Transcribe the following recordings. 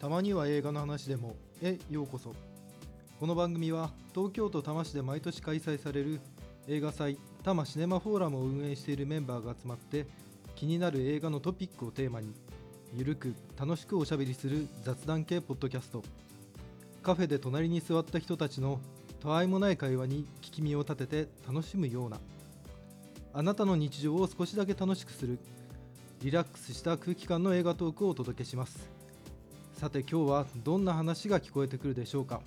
たまには映画の話でも。へようこそ。この番組は東京都多摩市で毎年開催される映画祭多摩シネマフォーラムを運営しているメンバーが集まって気になる映画のトピックをテーマにゆるく楽しくおしゃべりする雑談系ポッドキャスト。カフェで隣に座った人たちのたわいもない会話に聞き耳を立てて楽しむようなあなたの日常を少しだけ楽しくするリラックスした空気感の映画トークをお届けします。さて今日はどんな話が聞こえてくるでしょうか。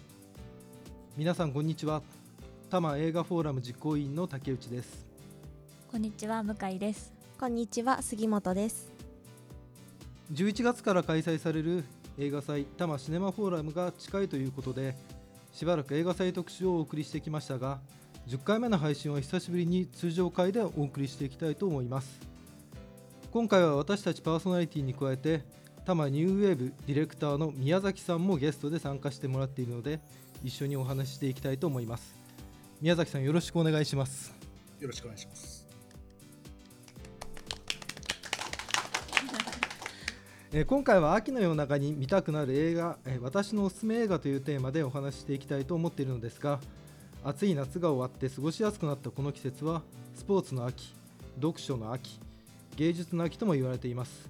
皆さんこんにちは。多摩映画フォーラム実行委員の竹内です。こんにちは向井です。こんにちは杉本です。11月から開催される映画祭多摩シネマフォーラムが近いということでしばらく映画祭特集をお送りしてきましたが10回目の配信は久しぶりに通常回でお送りしていきたいと思います今回は私たちパーソナリティに加えて多摩ニューウェーブディレクターの宮崎さんもゲストで参加してもらっているので一緒にお話ししていきたいと思います宮崎さんよろしくお願いしますよろしくお願いします。えー今回は秋の夜長に見たくなる映画、えー私のおすすめ映画というテーマでお話ししていきたいと思っているのですが暑い夏が終わって過ごしやすくなったこの季節はスポーツの秋読書の秋芸術の秋とも言われています。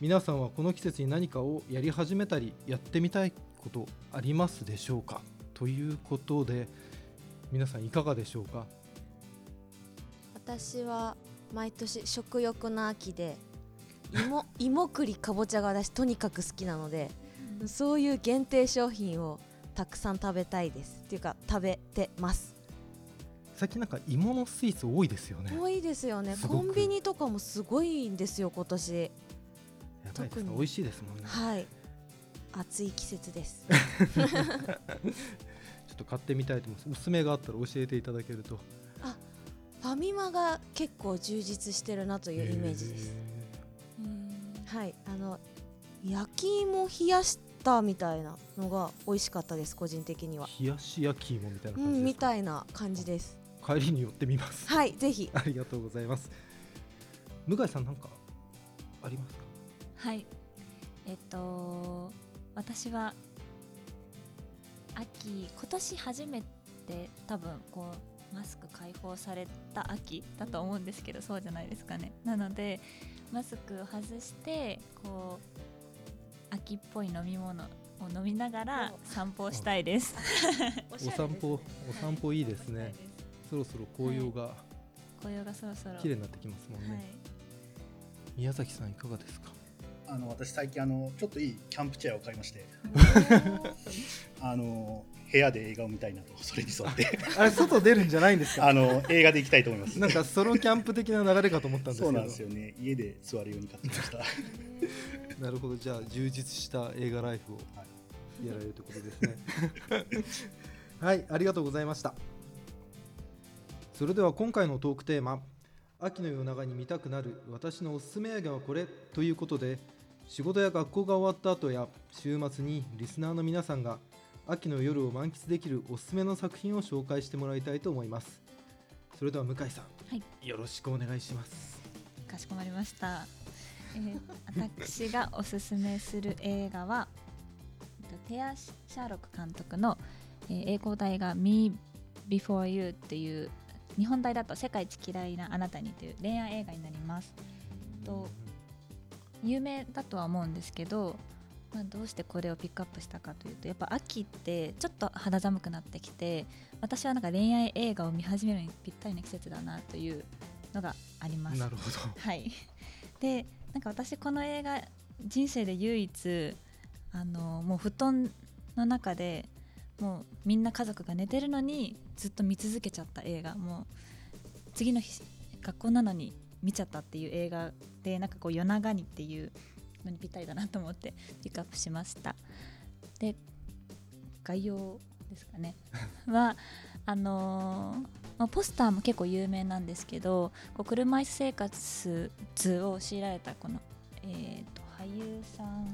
皆さんはこの季節に何かをやり始めたりやってみたいことありますでしょうか？ということで皆さんいかがでしょうか？私は毎年食欲の秋で芋 芋栗かぼちゃが私とにかく好きなのでそういう限定商品をたくさん食べたいです。っていうか食べてます最近なんか芋のスイーツ多いですよね。多いですよね。コンビニとかもすごいんですよ今年。やばいです特に。か美味しいですもんね。はい。暑い季節です。ちょっと買ってみたいと思います。おすすめがあったら教えていただけると。ファミマが結構充実してるなというイメージです。はい。あの焼き芋冷やしたみたいなのが美味しかったです個人的には。冷やし焼き芋みたいなうんみ感じですか？たいな感じです帰りに寄ってみます。はいぜひありがとうございます。向井さんなんかありますか？はいえっと私は秋今年初めて多分こうマスク解放された秋だと思うんですけどそうじゃないですかねなのでマスクを外してこう秋っぽい飲み物を飲みながら散歩をしたいですお散歩お散歩いいですね。そろそろ紅葉が紅葉がそろそろ綺麗になってきますもんね。はい宮崎さんいかがですか？あの私最近あのちょっといいキャンプチェアを買いまして、あの部屋で映画を見たいなとそれに沿ってあれ外出るんじゃないんですか？あの映画で行きたいと思います。なんかソロキャンプ的な流れかと思ったんですけど。そうなんですよね。家で座るように買ってきました。なるほどじゃあ充実した映画ライフをはやられるということですね はいありがとうございましたそれでは今回のトークテーマ秋の夜長に見たくなる私のおすすめ映画はこれということで仕事や学校が終わった後や週末にリスナーの皆さんが秋の夜を満喫できるおすすめの作品を紹介してもらいたいと思います。それでは向井さん、はい。よろしくお願いします。かしこまりました、えー私がおすすめする映画はえっとテア・シャーロック監督の、えー英語題が「Me Before You」っていう日本題だと「世界一嫌いなあなたに」という恋愛映画になります。と有名だとは思うんですけど、まあ、どうしてこれをピックアップしたかというとやっぱ秋ってちょっと肌寒くなってきて私はなんか恋愛映画を見始めるのにぴったりな季節だなというのがあります。なるほど。はい、でなんか私この映画人生で唯一あのもう布団の中でもうみんな家族が寝てるのにずっと見続けちゃった映画。もう次の日学校なのに見ちゃったっていう映画でなんかこう夜長にっていうのにぴったりだなと思ってピックアップしました。で概要ですかね。はあのーまあ、ポスターも結構有名なんですけどこう車椅子生活を強いられたこの、えー、と俳優さん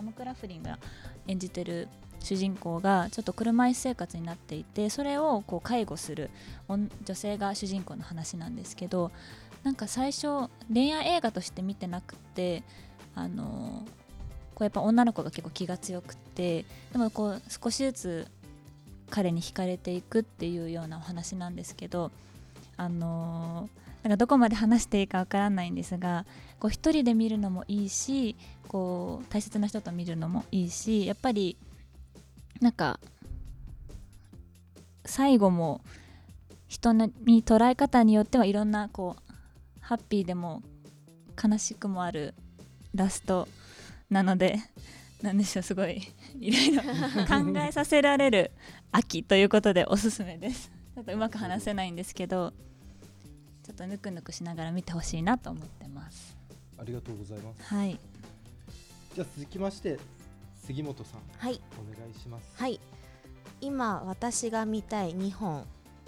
リンサム・クラフリンが演じてる主人公がちょっと車椅子生活になっていてそれをこう介護する女性が主人公の話なんですけどなんか最初恋愛映画として見てなくてあのこうやっぱ女の子が結構気が強くてでもこう少しずつ彼に惹かれていくっていうようなお話なんですけどあのなんかどこまで話していいかわからないんですがこう一人で見るのもいいしこう大切な人と見るのもいいしやっぱりなんか最後も人に捉え方によってはいろんなこうハッピーでも悲しくもあるラストなので なんでしょうすごいいろいろ考えさせられる秋ということでおすすめです。ちょっとうまく話せないんですけど。ちょっとぬくぬくしながら見てほしいなと思ってます。ありがとうございます。はい。じゃあ続きまして杉本さん。はい。お願いします。はい。今私が見たい2本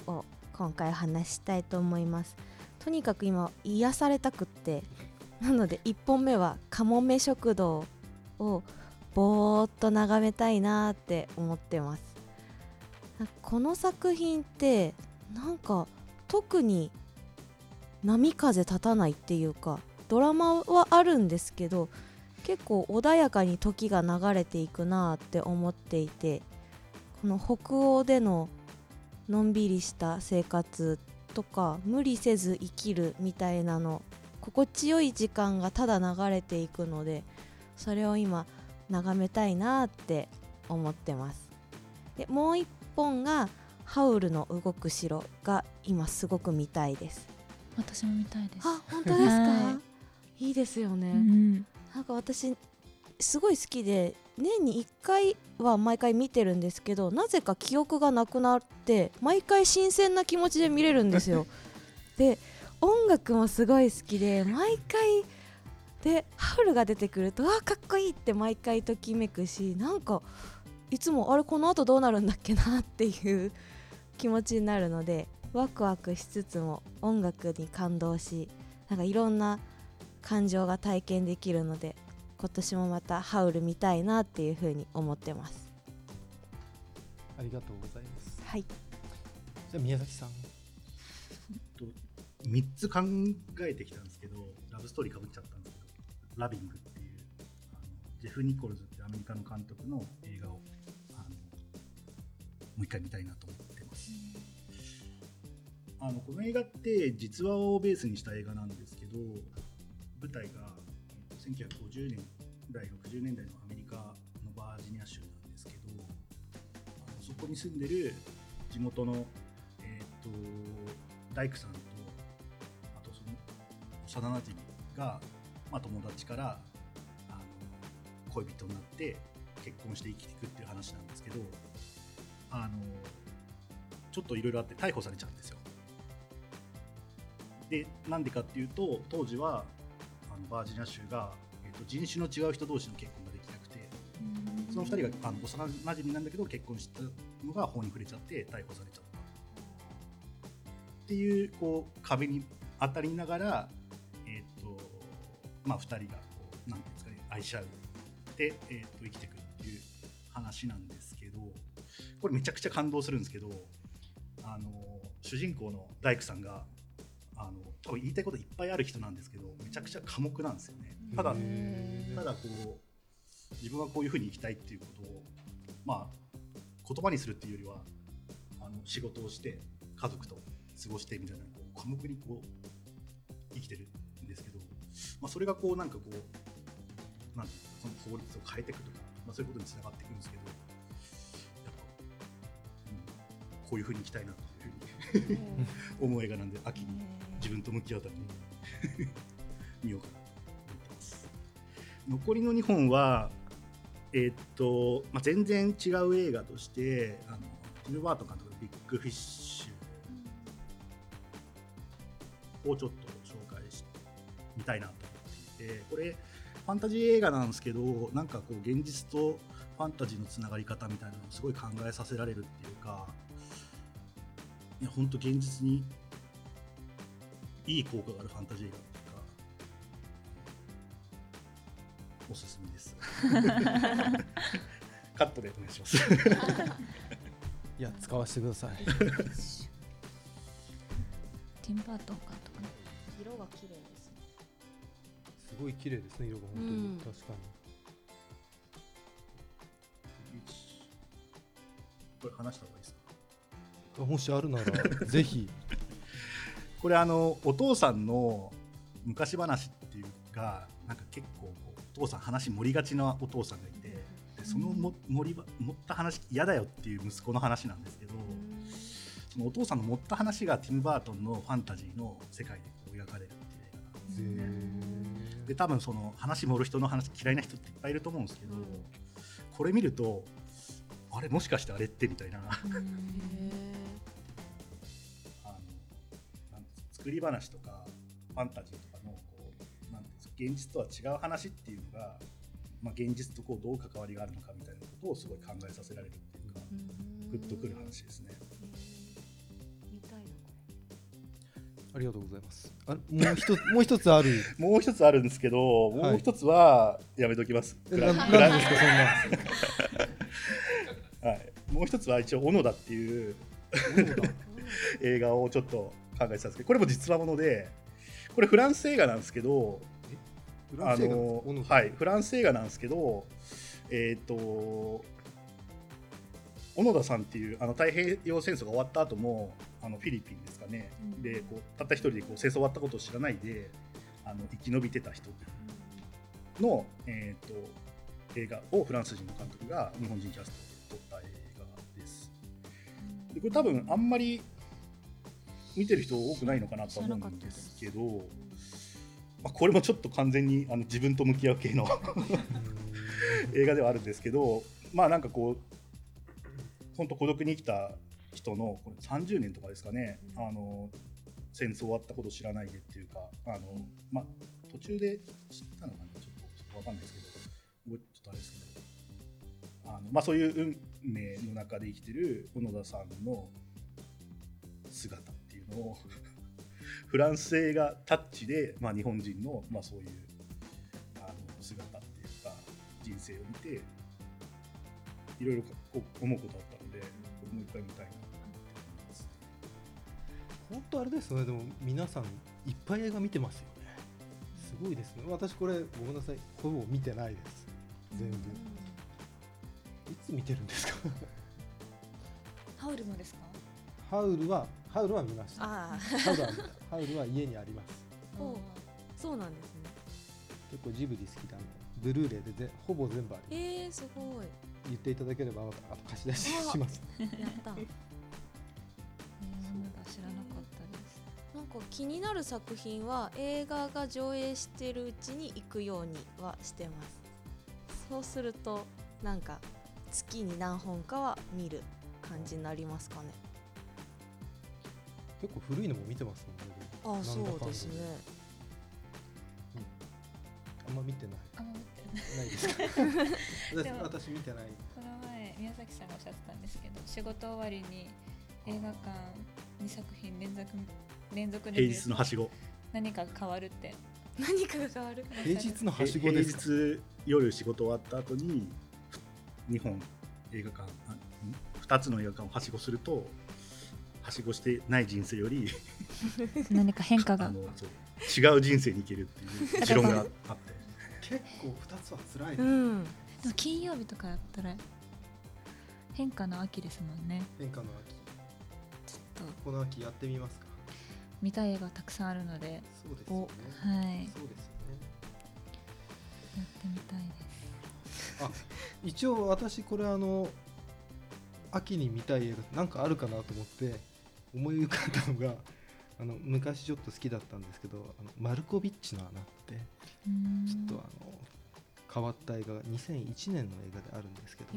を今回話したいと思います。とにかく今癒されたくってなので1本目はかもめ食堂をぼーっと眺めたいなって思ってます。この作品ってなんか特に波風立たないっていうかドラマはあるんですけど結構穏やかに時が流れていくなって思っていてこの北欧でののんびりした生活とか無理せず生きるみたいなの心地よい時間がただ流れていくのでそれを今眺めたいなって思ってます。でもう一本が「ハウルの動く城」が今すごく見たいです。私も見たいです。あ本当ですか、はい。いいですよね、うん。なんか私すごい好きで年に1回は毎回見てるんですけどなぜか記憶がなくなって毎回新鮮な気持ちで見れるんですよ。で音楽もすごい好きで毎回でハウルが出てくるとわあかっこいいって毎回ときめくしなんかいつもあれこの後どうなるんだっけなっていう気持ちになるのでワクワクしつつも音楽に感動しなんかいろんな感情が体験できるので今年もまたハウル見たいなっていうふうに思ってます。ありがとうございます。はい。じゃあ宮崎さん。と3つ考えてきたんですけどラブストーリーかぶっちゃったんですけど「ラビング」っていうあのジェフ・ニコルズってアメリカの監督の映画をあのもう一回見たいなと思ってますあのこの映画って実話をベースにした映画なんですけど舞台が1950年代60年代のアメリカのバージニア州なんですけどあのそこに住んでる地元の、えっと大工さんとあとその幼なじみが、まあ、友達からあの恋人になって結婚して生きていくっていう話なんですけどあのちょっといろいろあって逮捕されちゃうんですよ。でなんでかっていうと当時はあのバージニア州が、えっと人種の違う人同士の結婚ができなくてその2人があの幼なじみなんだけど結婚したのが法に触れちゃって逮捕されちゃったっていうこう壁に当たりながら、えーとまあ、2人がこうなんていうんですかね愛し合うで、えー、と生きていくっていう話なんですけどこれめちゃくちゃ感動するんですけどあの主人公の大工さんがあの多分言いたいこといっぱいある人なんですけどめちゃくちゃ寡黙なんですよね。ただただこう自分はこういうふうに生きたいっていうことをまあ言葉にするっていうよりはあの仕事をして家族と過ごしてみたいなこう寡黙にこう生きてるんですけど、まあ、それがこうなんかこうなんその法律を変えていくとか、まあ、そういうことにつながっていくんですけどやっぱ、うん、こういうふうに生きたいなというふうに 思う映画なんで秋に自分と向き合うために。見ようかなと思ってます。残りの2本はえーっと、まあ、全然違う映画としてあのティム・バートン監督の「ビッグフィッシュ」をちょっと紹介してみたいなと思っていてこれファンタジー映画なんですけどなんかこう現実とファンタジーのつながり方みたいなのをすごい考えさせられるっていうかいや本当現実にいい効果があるファンタジー映画っていうかおすすめです。カットでお願いします。いや使わせてください。ティンバートン監督の。色がごい綺麗ですね色が本当に、うん。確かに。これ話した方がいいですか？もしあるならぜひこれあのお父さんの昔話っていうかなんか結構お父さん話盛りがちなお父さんがいてでそのも盛りば盛った話嫌だよっていう息子の話なんですけどそのお父さんの盛った話がティム・バートンのファンタジーの世界でこう描かれるっていう映画なんですよね。で多分その話盛る人の話嫌いな人っていっぱいいると思うんですけど、うんこれ見るとあれもしかしてあれってみたいな 作り話とかファンタジーとかのこうなんていうんですか現実とは違う話っていうのが、まあ、現実とこうどう関わりがあるのかみたいなことをすごい考えさせられるっていうかグッとくる話ですね。見たいなこありがとうございます。あもう一つ もう一つある。もう一つあるんですけど、もう一つはやめときます。えなフランフラン。なんですかそんな。はい、もう一つは一応「小野田」っていう 映画をちょっと考えてたんですけどこれも実話ものでこれフランス映画なんですけどあフランス映画？なんですのか小野田はいフランス映画なんですけどえっ、と小野田さんっていうあの太平洋戦争が終わった後もあのフィリピンですかね、うん。でこうたった一人でこう戦争終わったことを知らないであの生き延びてた人の、えー、と映画をフランス人の監督が日本人キャストで撮った映画です。でこれ多分あんまり見てる人多くないのかなとは思うんですけど、まあ、これもちょっと完全にあの自分と向き合う系の 映画ではあるんですけどまあなんかこう本当孤独に生きた人のこれ30年とかですかねあの戦争終わったことを知らないでっていうかあの、まあ、途中で知ったのかなちょっとちょっとわかんないですけどちょっとあれですけどあの、まあ、そういう運命の中で生きてる小野田さんの姿のをフランス映画タッチで、まあ、日本人の、まあ、そういうあの姿っていうか人生を見ていろいろこう思うことだったのでこれもう一回見たいなと思ってます。本当あれですね。でも皆さんいっぱい映画見てますよね。すごいですね。私これごめんなさい。ほぼ見てないです。全部。いつ見てるんですか？ハウルもですか？ハウルはハウルは見ました。ハウルは見たハウルは家にあります。おそうなんですね。結構ジブリ好きなんでブルーレイでぜほぼ全部あります。えー、すごい。言っていただければあと貸し出しします。やった。知らなかったです。なんか気になる作品は映画が上映してるうちに行くようにはしてます。そうするとなんか月に何本かは見る感じになりますかね結構古いのも見てますもんね。あなんだかんだそうですね。あんま見てない。あんま見てない。ないですか？私見てない。この前宮崎さんがおっしゃってたんですけど仕事終わりに映画館2作品連続連続で見平る日のはしご何かが変わるって。何かが変わる平日のはしごです。か平日夜仕事終わった後に2本映画館あん2つの映画館をはしごするとはしごしてない人生より何か変化あがのそう違う人生に行けるっていう持論があって。結構二つは辛い、うん。でも金曜日とかやったら変化の秋ですもんね。変化の秋。ちょっと。この秋やってみますか？見たい映画たくさんあるのでそうですよね。はい。そうですよやってみたいです。ねあ一応私これあの秋に見たい映画なんかあるかなと思って思い浮かんだのがあの昔ちょっと好きだったんですけどあのマルコビッチの穴ってちょっとあの変わった映画が2001年の映画であるんですけど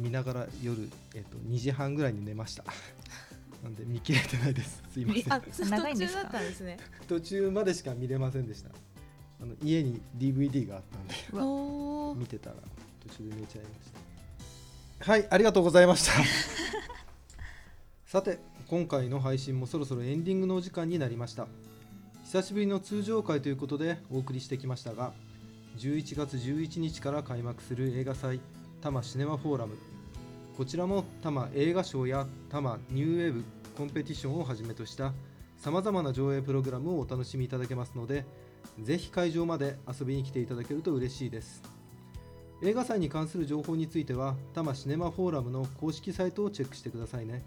見ながら夜、えっと2時半ぐらいに寝ました。なんで見切れてないです。すいません。あ 途中だったんですね。途中までしか見れませんでした。あの家に DVD があったんで見てたら途中で寝ちゃいました。はいありがとうございましたさて今回の配信もそろそろエンディングのお時間になりました。久しぶりの通常回ということでお送りしてきましたが11月11日から開幕する映画祭多摩シネマフォーラム。こちらも多摩映画賞や多摩ニューウェーブコンペティションをはじめとしたさまざまな上映プログラムをお楽しみいただけますのでぜひ会場まで遊びに来ていただけると嬉しいです。映画祭に関する情報については多摩シネマフォーラムの公式サイトをチェックしてくださいね。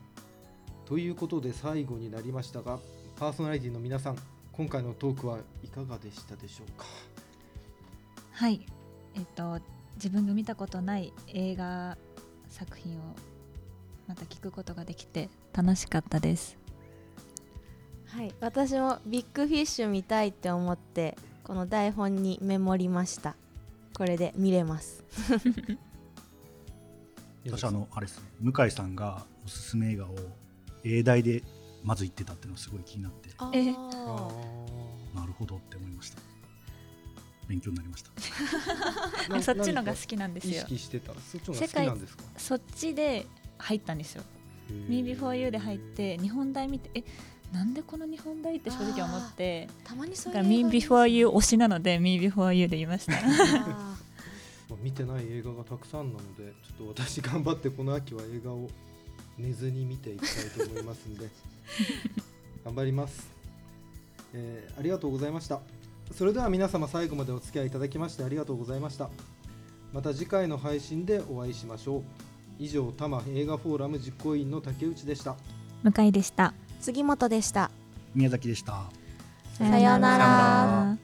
ということで最後になりましたがパーソナリティの皆さん今回のトークはいかがでしたでしょうか？はい。えっと自分が見たことない映画作品をまた聞くことができて楽しかったです。はい。私もビッグフィッシュ見たいって思ってこの台本にメモりました。これで見れます。私あのあれですね。向井さんがおすすめ映画を英大でまず言ってたっていうのがすごい気になって。あえー。あなるほどって思いました。勉強になりました。そっちのが好きなんです意よ識してたそっちのが好きなんですか？そっちで入ったんですよ「Me Before You」で入って日本大見てえなんでこの日本大って正直思って。たまにそだから「ういう映 Me 画 Before You」推しなので「Me Before You」で言いました。あ まあ見てない映画がたくさんなのでちょっと私頑張ってこの秋は映画を寝ずに見ていきたいと思いますんで 頑張ります、えーありがとうございました。それでは皆様最後までお付き合いいただきましてありがとうございました。また次回の配信でお会いしましょう。以上多摩映画フォーラム実行委員の竹内でした。向井でした。ー杉本でした。宮崎でした。さようなら